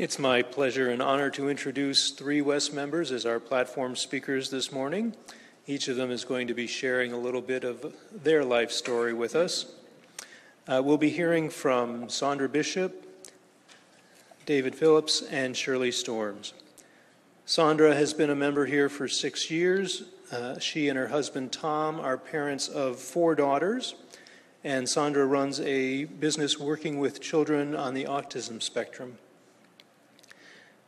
It's my pleasure and honor to introduce three West members as our platform speakers this morning. Each of them is going to be sharing a little bit of their life story with us. Uh, we'll be hearing from Sandra Bishop, David Phillips, and Shirley Storms. Sandra has been a member here for six years. Uh, she and her husband Tom are parents of four daughters, and Sandra runs a business working with children on the autism spectrum.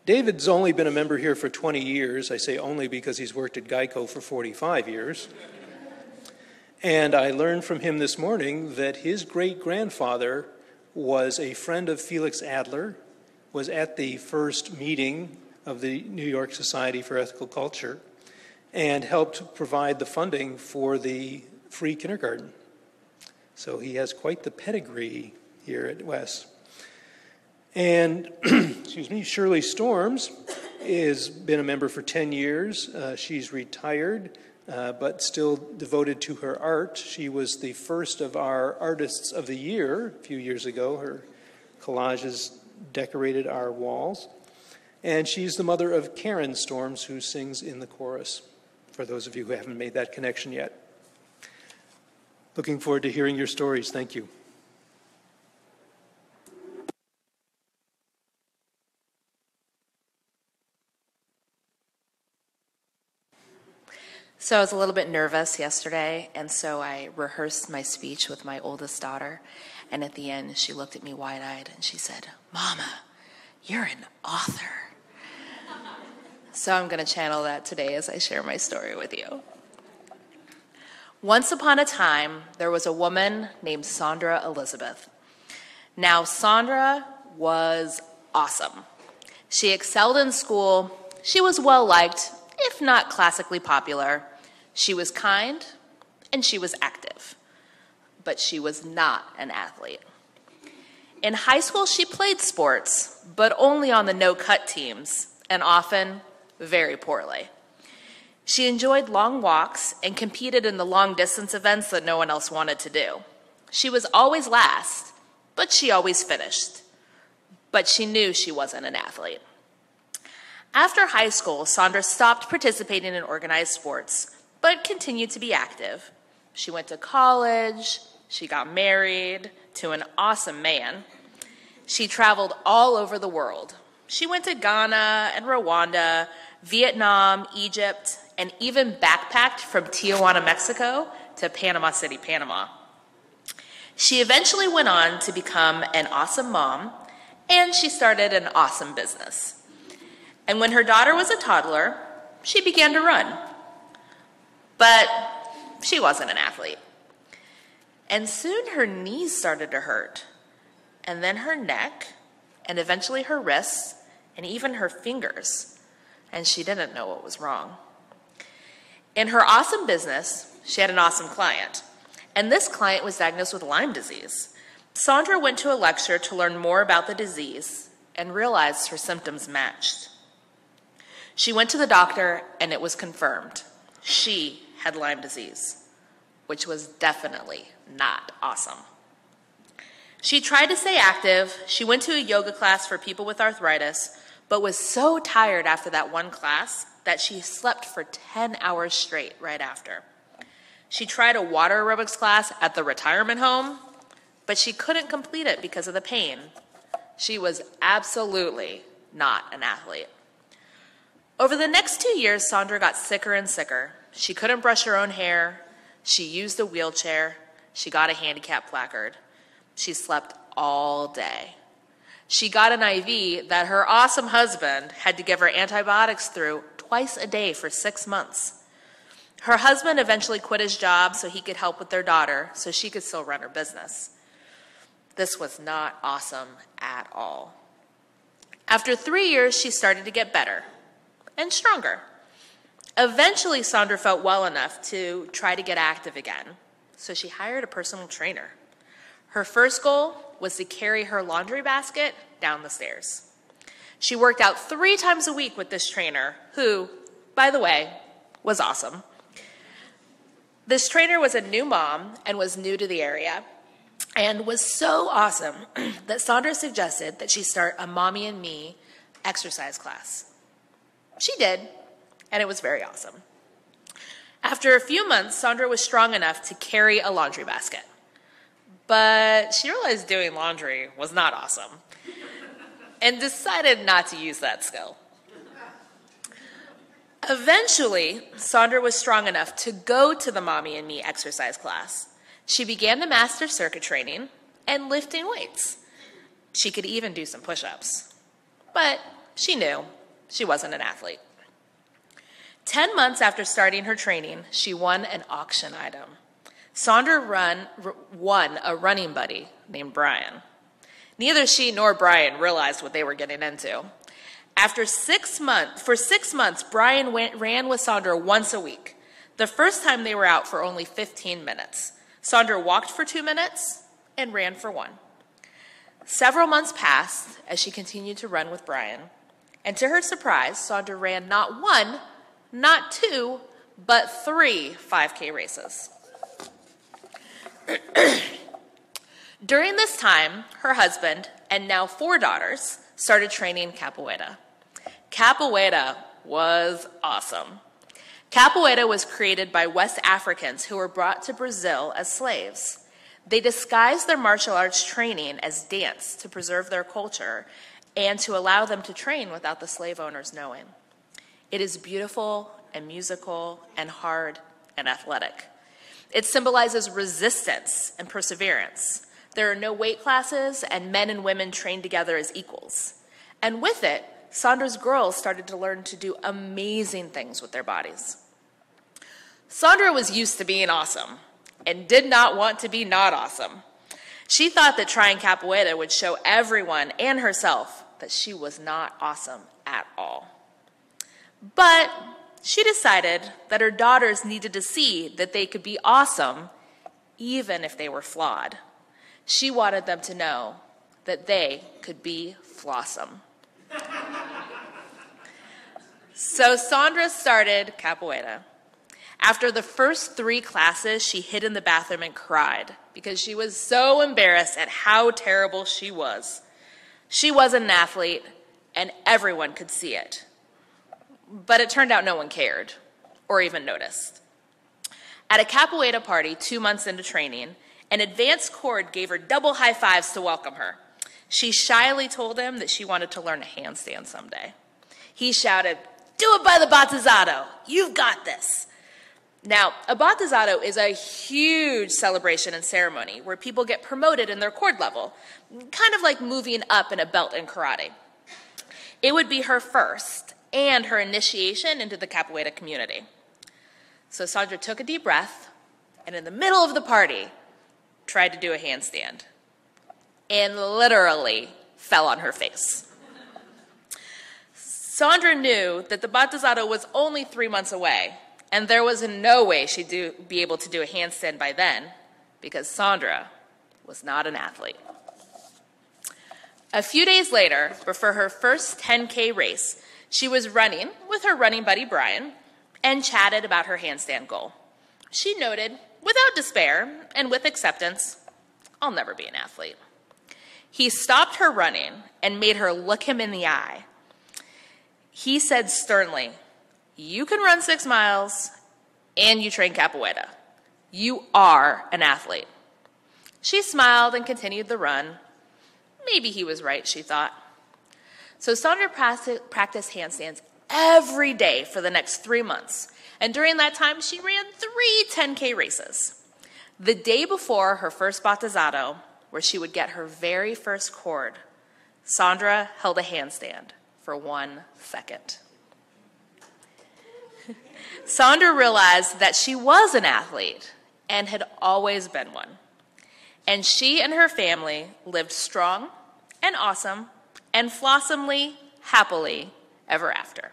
David's only been a member here for 20 years. I say only because he's worked at Geico for 45 years. And I learned from him this morning that his great grandfather was a friend of Felix Adler, was at the first meeting of the New York Society for Ethical Culture, and helped provide the funding for the free kindergarten. So he has quite the pedigree here at West. And, excuse me, Shirley Storms has been a member for 10 years. Uh, she's retired, uh, but still devoted to her art. She was the first of our Artists of the Year a few years ago. Her collages decorated our walls. And she's the mother of Karen Storms, who sings in the chorus, for those of you who haven't made that connection yet. Looking forward to hearing your stories. Thank you. So I was a little bit nervous yesterday, and so I rehearsed my speech with my oldest daughter. And at the end, she looked at me wide eyed and she said, Mama, you're an author. so I'm going to channel that today as I share my story with you. Once upon a time, there was a woman named Sandra Elizabeth. Now, Sandra was awesome. She excelled in school. She was well liked, if not classically popular. She was kind and she was active, but she was not an athlete. In high school, she played sports, but only on the no cut teams, and often very poorly. She enjoyed long walks and competed in the long distance events that no one else wanted to do. She was always last, but she always finished. But she knew she wasn't an athlete. After high school, Sandra stopped participating in organized sports but continued to be active. She went to college, she got married to an awesome man. She traveled all over the world. She went to Ghana and Rwanda, Vietnam, Egypt, and even backpacked from Tijuana, Mexico to Panama City, Panama. She eventually went on to become an awesome mom, and she started an awesome business. And when her daughter was a toddler, she began to run. But she wasn't an athlete. And soon her knees started to hurt, and then her neck, and eventually her wrists, and even her fingers. And she didn't know what was wrong. In her awesome business, she had an awesome client. And this client was diagnosed with Lyme disease. Sandra went to a lecture to learn more about the disease and realized her symptoms matched. She went to the doctor and it was confirmed. She had Lyme disease, which was definitely not awesome. She tried to stay active. She went to a yoga class for people with arthritis, but was so tired after that one class that she slept for 10 hours straight right after. She tried a water aerobics class at the retirement home, but she couldn't complete it because of the pain. She was absolutely not an athlete. Over the next two years, Sandra got sicker and sicker. She couldn't brush her own hair. She used a wheelchair. She got a handicap placard. She slept all day. She got an IV that her awesome husband had to give her antibiotics through twice a day for six months. Her husband eventually quit his job so he could help with their daughter so she could still run her business. This was not awesome at all. After three years, she started to get better and stronger. Eventually, Sandra felt well enough to try to get active again, so she hired a personal trainer. Her first goal was to carry her laundry basket down the stairs. She worked out three times a week with this trainer, who, by the way, was awesome. This trainer was a new mom and was new to the area and was so awesome that Sandra suggested that she start a Mommy and Me exercise class. She did, and it was very awesome. After a few months, Sandra was strong enough to carry a laundry basket. But she realized doing laundry was not awesome and decided not to use that skill. Eventually, Sandra was strong enough to go to the Mommy and Me exercise class. She began to master circuit training and lifting weights. She could even do some push ups. But she knew she wasn't an athlete. Ten months after starting her training, she won an auction item. Sandra run, r- won a running buddy named Brian. Neither she nor Brian realized what they were getting into. After six months, for six months, Brian went, ran with Sandra once a week. The first time they were out for only 15 minutes. Sandra walked for two minutes and ran for one. Several months passed as she continued to run with Brian, and to her surprise, Sandra ran not one, not two, but three 5K races. During this time, her husband and now four daughters started training capoeira. Capoeira was awesome. Capoeira was created by West Africans who were brought to Brazil as slaves. They disguised their martial arts training as dance to preserve their culture and to allow them to train without the slave owners knowing. It is beautiful and musical and hard and athletic. It symbolizes resistance and perseverance. There are no weight classes, and men and women train together as equals. And with it, Sandra's girls started to learn to do amazing things with their bodies. Sandra was used to being awesome and did not want to be not awesome. She thought that trying capoeira would show everyone and herself that she was not awesome at all. But she decided that her daughters needed to see that they could be awesome even if they were flawed. She wanted them to know that they could be flawsome. so Sandra started capoeira. After the first three classes, she hid in the bathroom and cried because she was so embarrassed at how terrible she was. She was an athlete, and everyone could see it. But it turned out no one cared or even noticed. At a capoeira party two months into training, an advanced cord gave her double high fives to welcome her. She shyly told him that she wanted to learn a handstand someday. He shouted, Do it by the Batizado! You've got this! Now, a batizado is a huge celebration and ceremony where people get promoted in their cord level, kind of like moving up in a belt in karate. It would be her first and her initiation into the capoeira community. So Sandra took a deep breath and, in the middle of the party, tried to do a handstand and literally fell on her face. Sandra knew that the batizado was only three months away and there was no way she'd do, be able to do a handstand by then because Sandra was not an athlete. A few days later, before her first 10K race, she was running with her running buddy Brian and chatted about her handstand goal. She noted, without despair and with acceptance, I'll never be an athlete. He stopped her running and made her look him in the eye. He said sternly, you can run six miles and you train capoeira. You are an athlete. She smiled and continued the run. Maybe he was right, she thought. So Sandra practiced handstands every day for the next three months. And during that time, she ran three 10K races. The day before her first batizado, where she would get her very first cord, Sandra held a handstand for one second. Sandra realized that she was an athlete and had always been one. And she and her family lived strong and awesome and flawsomely, happily ever after.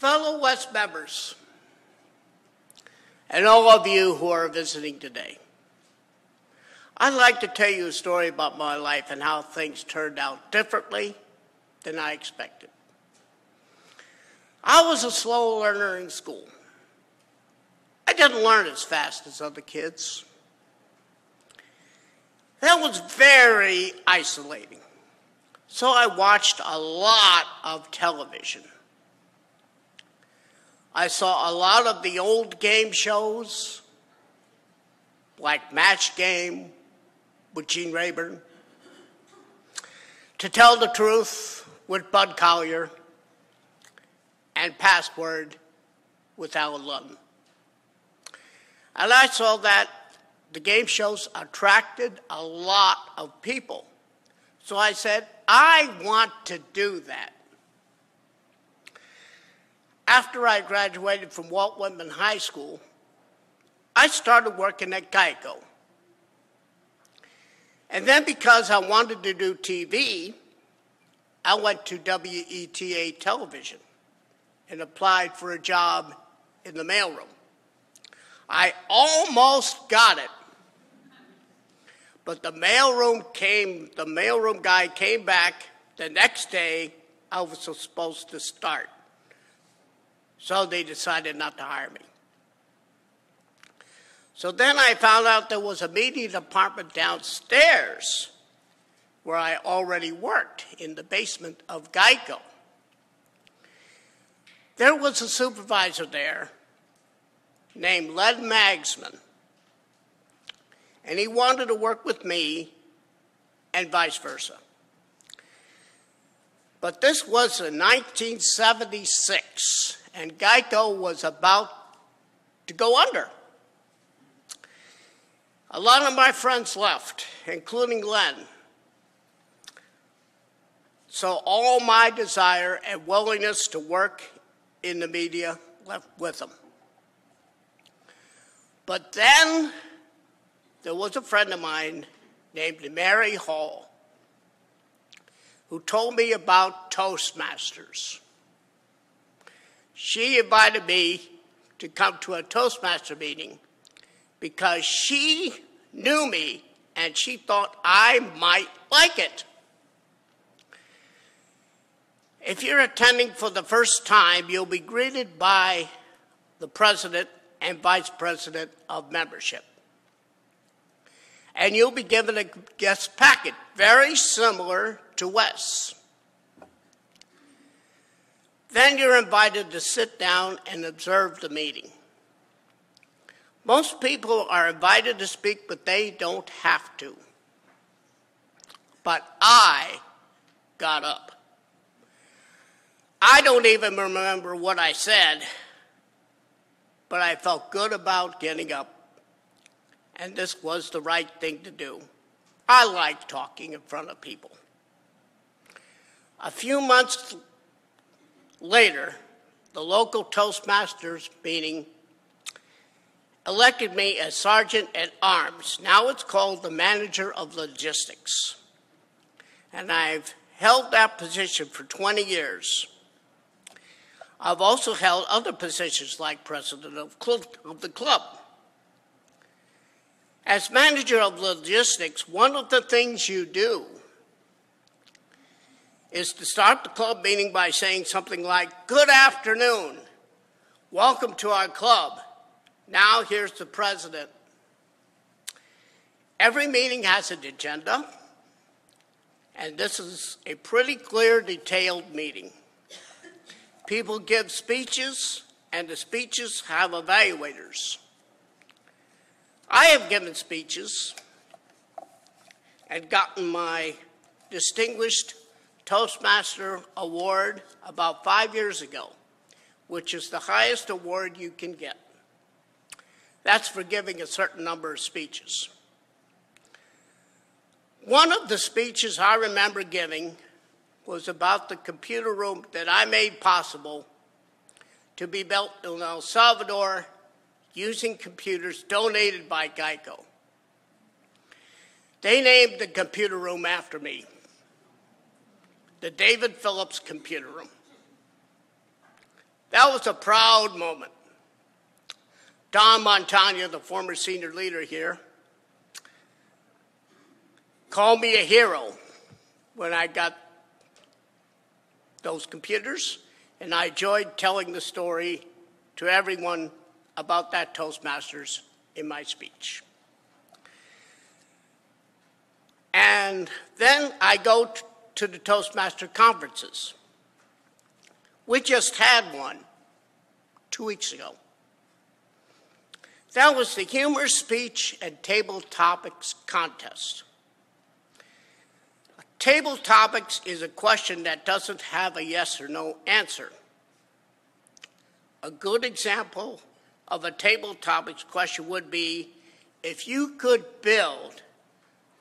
Fellow West members, and all of you who are visiting today, I'd like to tell you a story about my life and how things turned out differently than I expected. I was a slow learner in school. I didn't learn as fast as other kids. That was very isolating. So I watched a lot of television. I saw a lot of the old game shows, like Match Game, with Gene Rayburn. To tell the truth with Bud Collyer and Password with Allen Ludden. And I saw that the game shows attracted a lot of people. So I said, I want to do that. After I graduated from Walt Whitman High School, I started working at Geico. And then because I wanted to do TV, I went to WETA television and applied for a job in the mailroom. I almost got it. But the mailroom came, the mailroom guy came back the next day I was supposed to start. So they decided not to hire me. So then I found out there was a media department downstairs where I already worked in the basement of Geico. There was a supervisor there named Len Magsman, and he wanted to work with me and vice versa. But this was in 1976, and Geico was about to go under. A lot of my friends left, including Len. So all my desire and willingness to work in the media left with them. But then there was a friend of mine named Mary Hall who told me about Toastmasters. She invited me to come to a Toastmaster meeting because she knew me and she thought I might like it. If you're attending for the first time, you'll be greeted by the president and vice president of membership. And you'll be given a guest packet, very similar to Wes. Then you're invited to sit down and observe the meeting. Most people are invited to speak, but they don't have to. But I got up. I don't even remember what I said, but I felt good about getting up. And this was the right thing to do. I like talking in front of people. A few months later, the local Toastmasters meeting elected me as Sergeant at Arms. Now it's called the Manager of Logistics. And I've held that position for 20 years. I've also held other positions like President of, of the club. As Manager of Logistics, one of the things you do is to start the club meeting by saying something like, Good afternoon, welcome to our club. Now here's the president. Every meeting has an agenda, and this is a pretty clear, detailed meeting. People give speeches, and the speeches have evaluators. I have given speeches and gotten my distinguished Toastmaster Award about five years ago, which is the highest award you can get. That's for giving a certain number of speeches. One of the speeches I remember giving was about the computer room that I made possible to be built in El Salvador using computers donated by Geico. They named the computer room after me the David Phillips Computer Room. That was a proud moment. Don Montagna, the former senior leader here, called me a hero when I got those computers, and I enjoyed telling the story to everyone about that Toastmasters in my speech. And then I go to the Toastmaster conferences. We just had one two weeks ago. That was the Humor Speech and Table Topics Contest. Table topics is a question that doesn't have a yes or no answer. A good example of a table topics question would be if you could build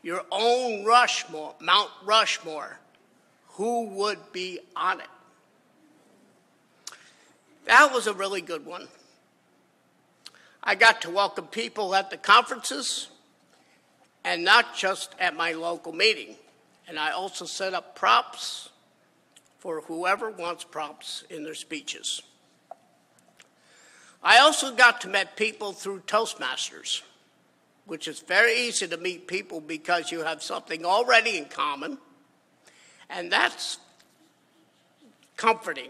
your own Rushmore, Mount Rushmore, who would be on it? That was a really good one. I got to welcome people at the conferences and not just at my local meeting. And I also set up props for whoever wants props in their speeches. I also got to meet people through Toastmasters, which is very easy to meet people because you have something already in common, and that's comforting.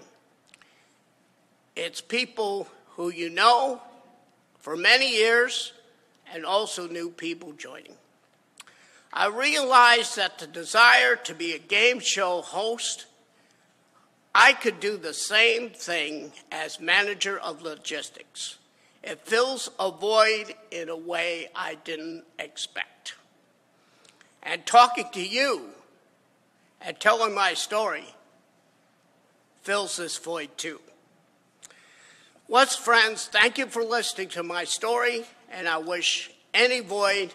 It's people who you know for many years and also new people joining. I realized that the desire to be a game show host, I could do the same thing as manager of logistics. It fills a void in a way I didn't expect. And talking to you and telling my story fills this void too. What's friends, thank you for listening to my story, and I wish any void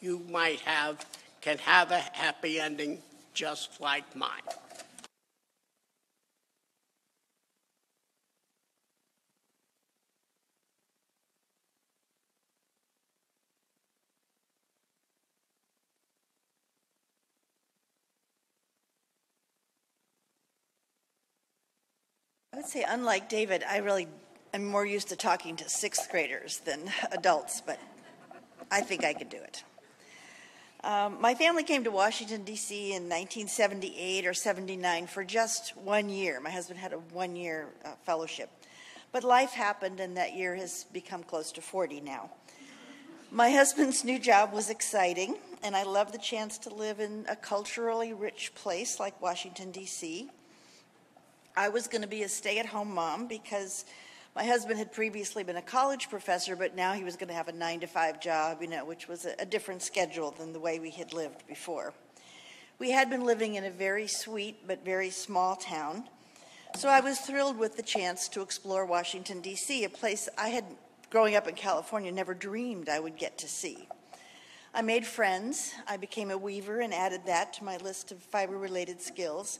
you might have can have a happy ending just like mine. I would say, unlike David, I really am more used to talking to sixth graders than adults, but I think I could do it. Um, my family came to Washington, D.C. in 1978 or 79 for just one year. My husband had a one year uh, fellowship. But life happened, and that year has become close to 40 now. My husband's new job was exciting, and I loved the chance to live in a culturally rich place like Washington, D.C. I was going to be a stay at home mom because my husband had previously been a college professor, but now he was going to have a nine to five job, you know, which was a, a different schedule than the way we had lived before. We had been living in a very sweet but very small town, so I was thrilled with the chance to explore Washington, D.C., a place I had, growing up in California, never dreamed I would get to see. I made friends. I became a weaver and added that to my list of fiber related skills.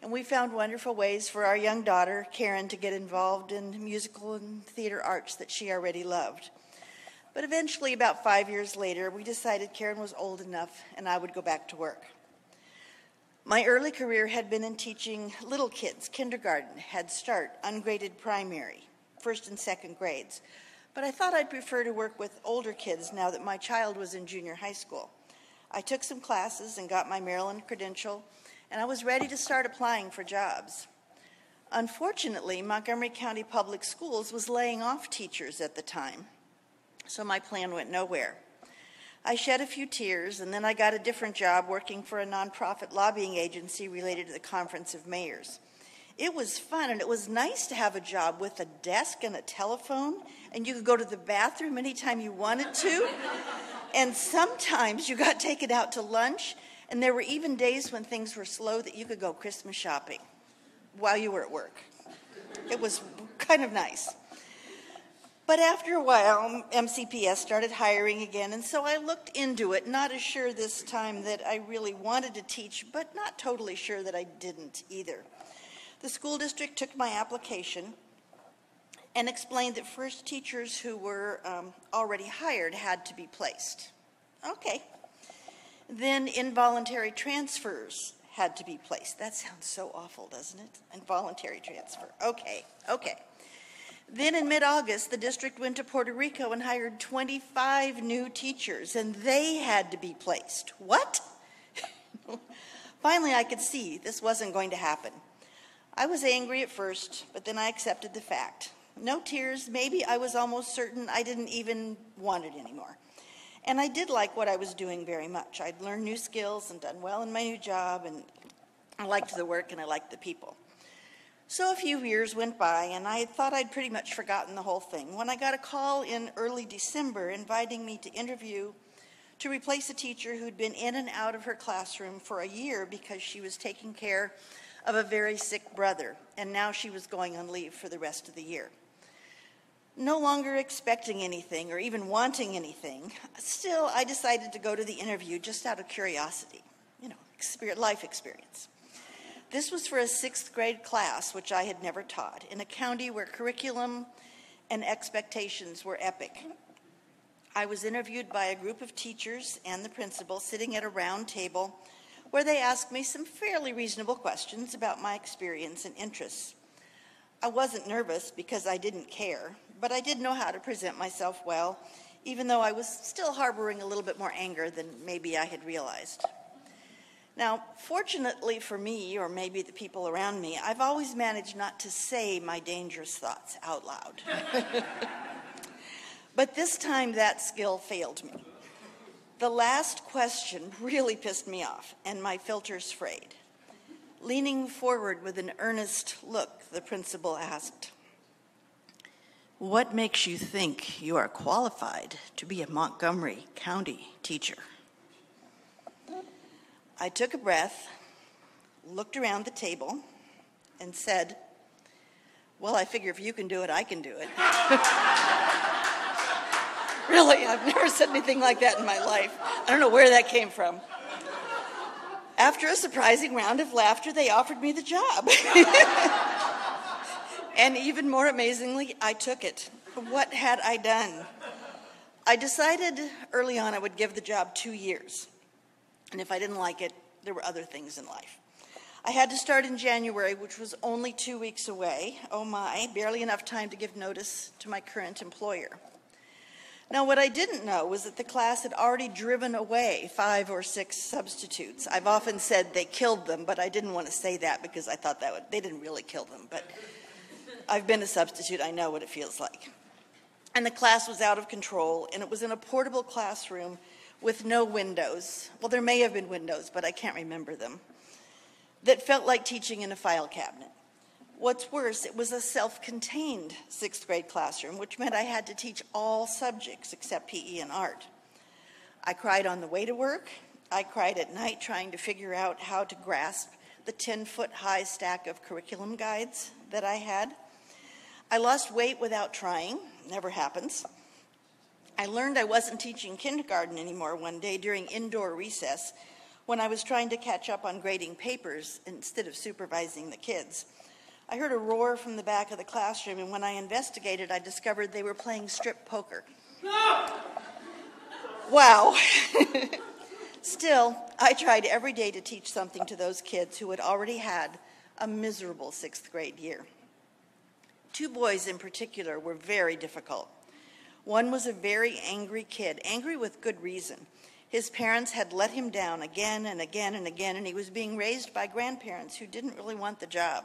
And we found wonderful ways for our young daughter, Karen, to get involved in musical and theater arts that she already loved. But eventually, about five years later, we decided Karen was old enough and I would go back to work. My early career had been in teaching little kids, kindergarten, Head Start, ungraded primary, first and second grades. But I thought I'd prefer to work with older kids now that my child was in junior high school. I took some classes and got my Maryland credential and I was ready to start applying for jobs. Unfortunately, Montgomery County Public Schools was laying off teachers at the time, so my plan went nowhere. I shed a few tears, and then I got a different job working for a nonprofit lobbying agency related to the Conference of Mayors. It was fun, and it was nice to have a job with a desk and a telephone, and you could go to the bathroom anytime you wanted to. and sometimes you got taken out to lunch, and there were even days when things were slow that you could go Christmas shopping while you were at work. It was kind of nice. But after a while, MCPS started hiring again, and so I looked into it, not as sure this time that I really wanted to teach, but not totally sure that I didn't either. The school district took my application and explained that first teachers who were um, already hired had to be placed. Okay, then involuntary transfers had to be placed. That sounds so awful, doesn't it? Involuntary transfer. Okay, okay. Then in mid August, the district went to Puerto Rico and hired 25 new teachers, and they had to be placed. What? Finally, I could see this wasn't going to happen. I was angry at first, but then I accepted the fact. No tears, maybe I was almost certain I didn't even want it anymore. And I did like what I was doing very much. I'd learned new skills and done well in my new job, and I liked the work and I liked the people. So a few years went by, and I thought I'd pretty much forgotten the whole thing when I got a call in early December inviting me to interview to replace a teacher who'd been in and out of her classroom for a year because she was taking care of a very sick brother, and now she was going on leave for the rest of the year. No longer expecting anything or even wanting anything, still, I decided to go to the interview just out of curiosity, you know, life experience. This was for a sixth grade class, which I had never taught, in a county where curriculum and expectations were epic. I was interviewed by a group of teachers and the principal sitting at a round table where they asked me some fairly reasonable questions about my experience and interests. I wasn't nervous because I didn't care, but I did know how to present myself well, even though I was still harboring a little bit more anger than maybe I had realized. Now, fortunately for me, or maybe the people around me, I've always managed not to say my dangerous thoughts out loud. but this time that skill failed me. The last question really pissed me off, and my filters frayed. Leaning forward with an earnest look, the principal asked, What makes you think you are qualified to be a Montgomery County teacher? I took a breath, looked around the table, and said, Well, I figure if you can do it, I can do it. really, I've never said anything like that in my life. I don't know where that came from. After a surprising round of laughter, they offered me the job. and even more amazingly, I took it. What had I done? I decided early on I would give the job two years. And if I didn't like it, there were other things in life. I had to start in January, which was only two weeks away. Oh my, barely enough time to give notice to my current employer. Now, what I didn't know was that the class had already driven away five or six substitutes. I've often said they killed them, but I didn't want to say that because I thought that would, they didn't really kill them. But I've been a substitute, I know what it feels like. And the class was out of control, and it was in a portable classroom with no windows. Well, there may have been windows, but I can't remember them. That felt like teaching in a file cabinet. What's worse, it was a self contained sixth grade classroom, which meant I had to teach all subjects except PE and art. I cried on the way to work. I cried at night trying to figure out how to grasp the 10 foot high stack of curriculum guides that I had. I lost weight without trying, never happens. I learned I wasn't teaching kindergarten anymore one day during indoor recess when I was trying to catch up on grading papers instead of supervising the kids. I heard a roar from the back of the classroom, and when I investigated, I discovered they were playing strip poker. wow. Still, I tried every day to teach something to those kids who had already had a miserable sixth grade year. Two boys in particular were very difficult. One was a very angry kid, angry with good reason. His parents had let him down again and again and again, and he was being raised by grandparents who didn't really want the job.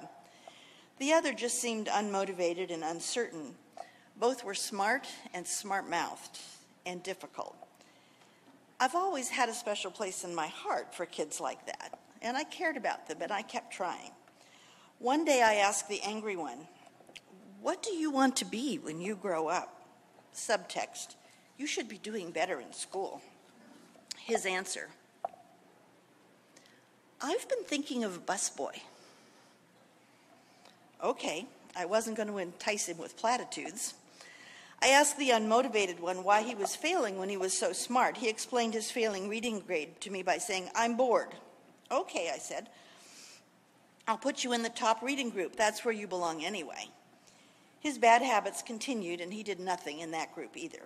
The other just seemed unmotivated and uncertain. Both were smart and smart mouthed and difficult. I've always had a special place in my heart for kids like that, and I cared about them, and I kept trying. One day I asked the angry one, What do you want to be when you grow up? subtext, you should be doing better in school. His answer, I've been thinking of a busboy. Okay, I wasn't going to entice him with platitudes. I asked the unmotivated one why he was failing when he was so smart. He explained his failing reading grade to me by saying, I'm bored. Okay, I said. I'll put you in the top reading group. That's where you belong anyway. His bad habits continued, and he did nothing in that group either.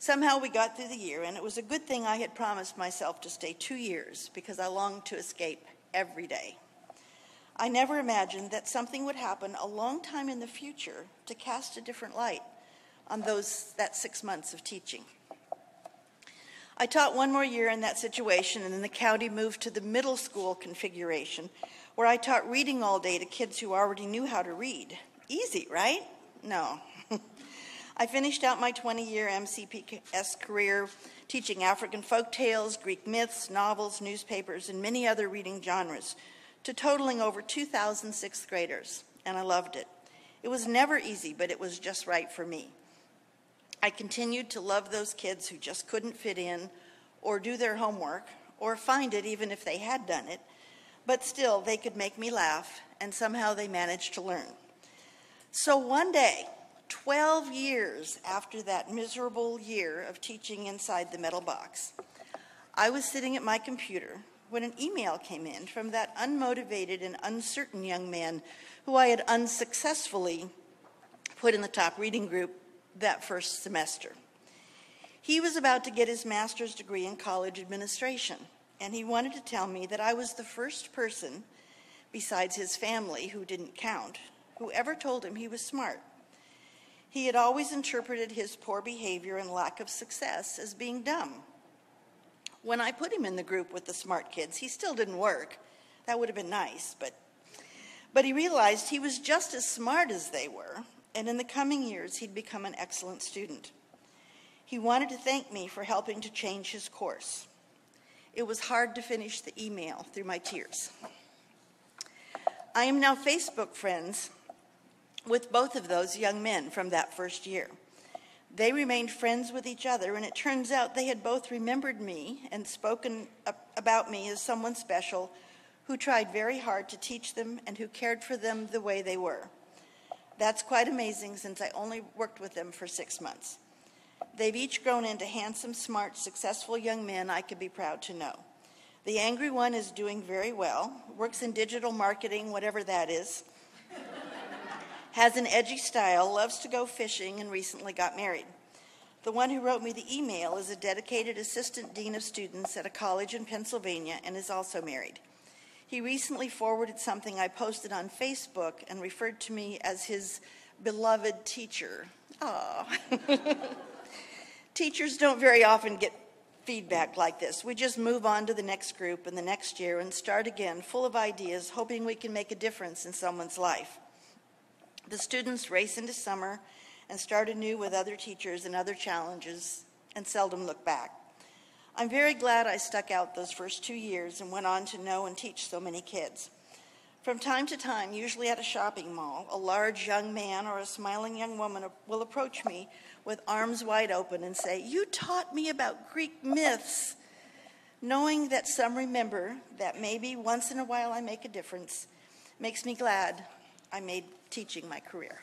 Somehow we got through the year, and it was a good thing I had promised myself to stay two years because I longed to escape every day. I never imagined that something would happen a long time in the future to cast a different light on those that 6 months of teaching. I taught one more year in that situation, and then the county moved to the middle school configuration, where I taught reading all day to kids who already knew how to read. Easy, right? No. I finished out my 20 year MCPS career teaching African folk tales, Greek myths, novels, newspapers, and many other reading genres to totaling over 2,000 sixth graders, and I loved it. It was never easy, but it was just right for me. I continued to love those kids who just couldn't fit in or do their homework or find it even if they had done it, but still they could make me laugh and somehow they managed to learn. So one day, 12 years after that miserable year of teaching inside the metal box, I was sitting at my computer when an email came in from that unmotivated and uncertain young man who I had unsuccessfully put in the top reading group that first semester. He was about to get his master's degree in college administration, and he wanted to tell me that I was the first person, besides his family, who didn't count, who ever told him he was smart. He had always interpreted his poor behavior and lack of success as being dumb. When I put him in the group with the smart kids, he still didn't work. That would have been nice, but but he realized he was just as smart as they were and in the coming years, he'd become an excellent student. He wanted to thank me for helping to change his course. It was hard to finish the email through my tears. I am now Facebook friends with both of those young men from that first year. They remained friends with each other, and it turns out they had both remembered me and spoken about me as someone special who tried very hard to teach them and who cared for them the way they were. That's quite amazing since I only worked with them for six months. They've each grown into handsome, smart, successful young men I could be proud to know. The angry one is doing very well, works in digital marketing, whatever that is, has an edgy style, loves to go fishing, and recently got married. The one who wrote me the email is a dedicated assistant dean of students at a college in Pennsylvania and is also married. He recently forwarded something I posted on Facebook and referred to me as his beloved teacher. Aw. Teachers don't very often get feedback like this. We just move on to the next group and the next year and start again, full of ideas, hoping we can make a difference in someone's life. The students race into summer and start anew with other teachers and other challenges and seldom look back. I'm very glad I stuck out those first two years and went on to know and teach so many kids. From time to time, usually at a shopping mall, a large young man or a smiling young woman will approach me with arms wide open and say, You taught me about Greek myths. Knowing that some remember that maybe once in a while I make a difference makes me glad I made teaching my career.